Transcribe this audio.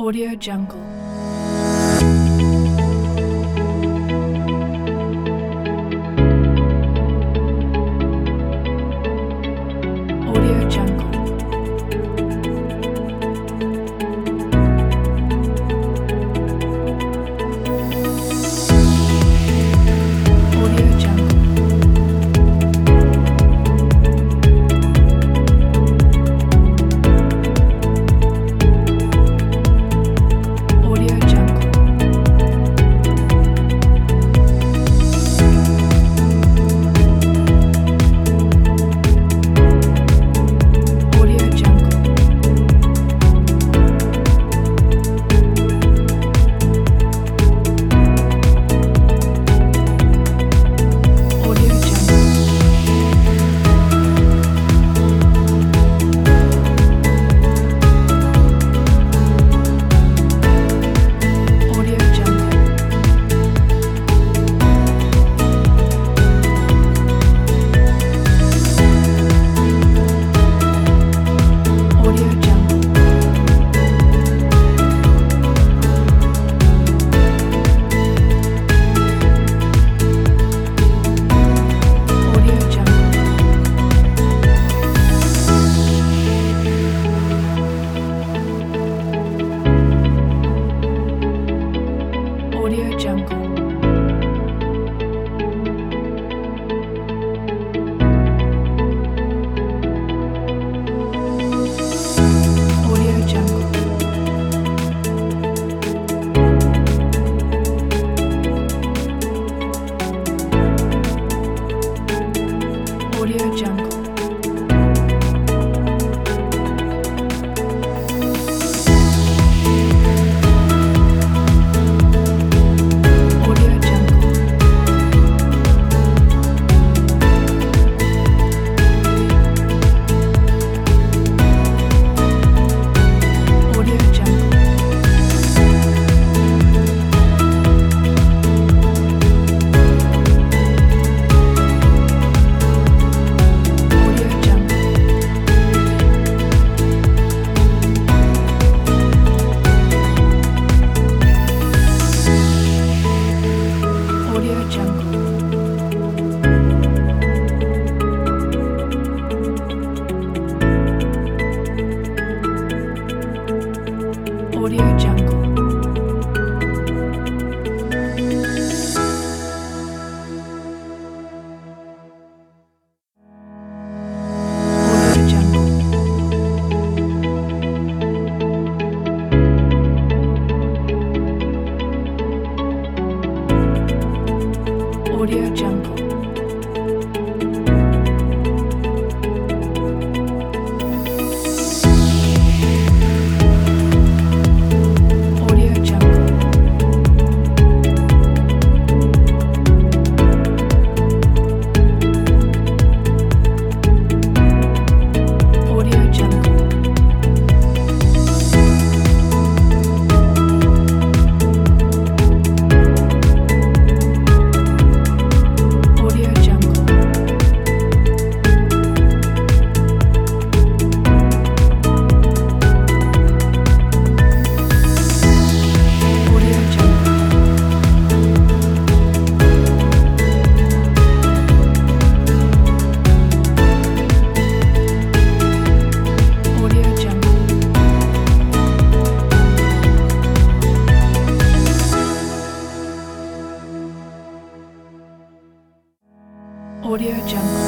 Audio Jungle. Audio Jungle. Audio Jungle.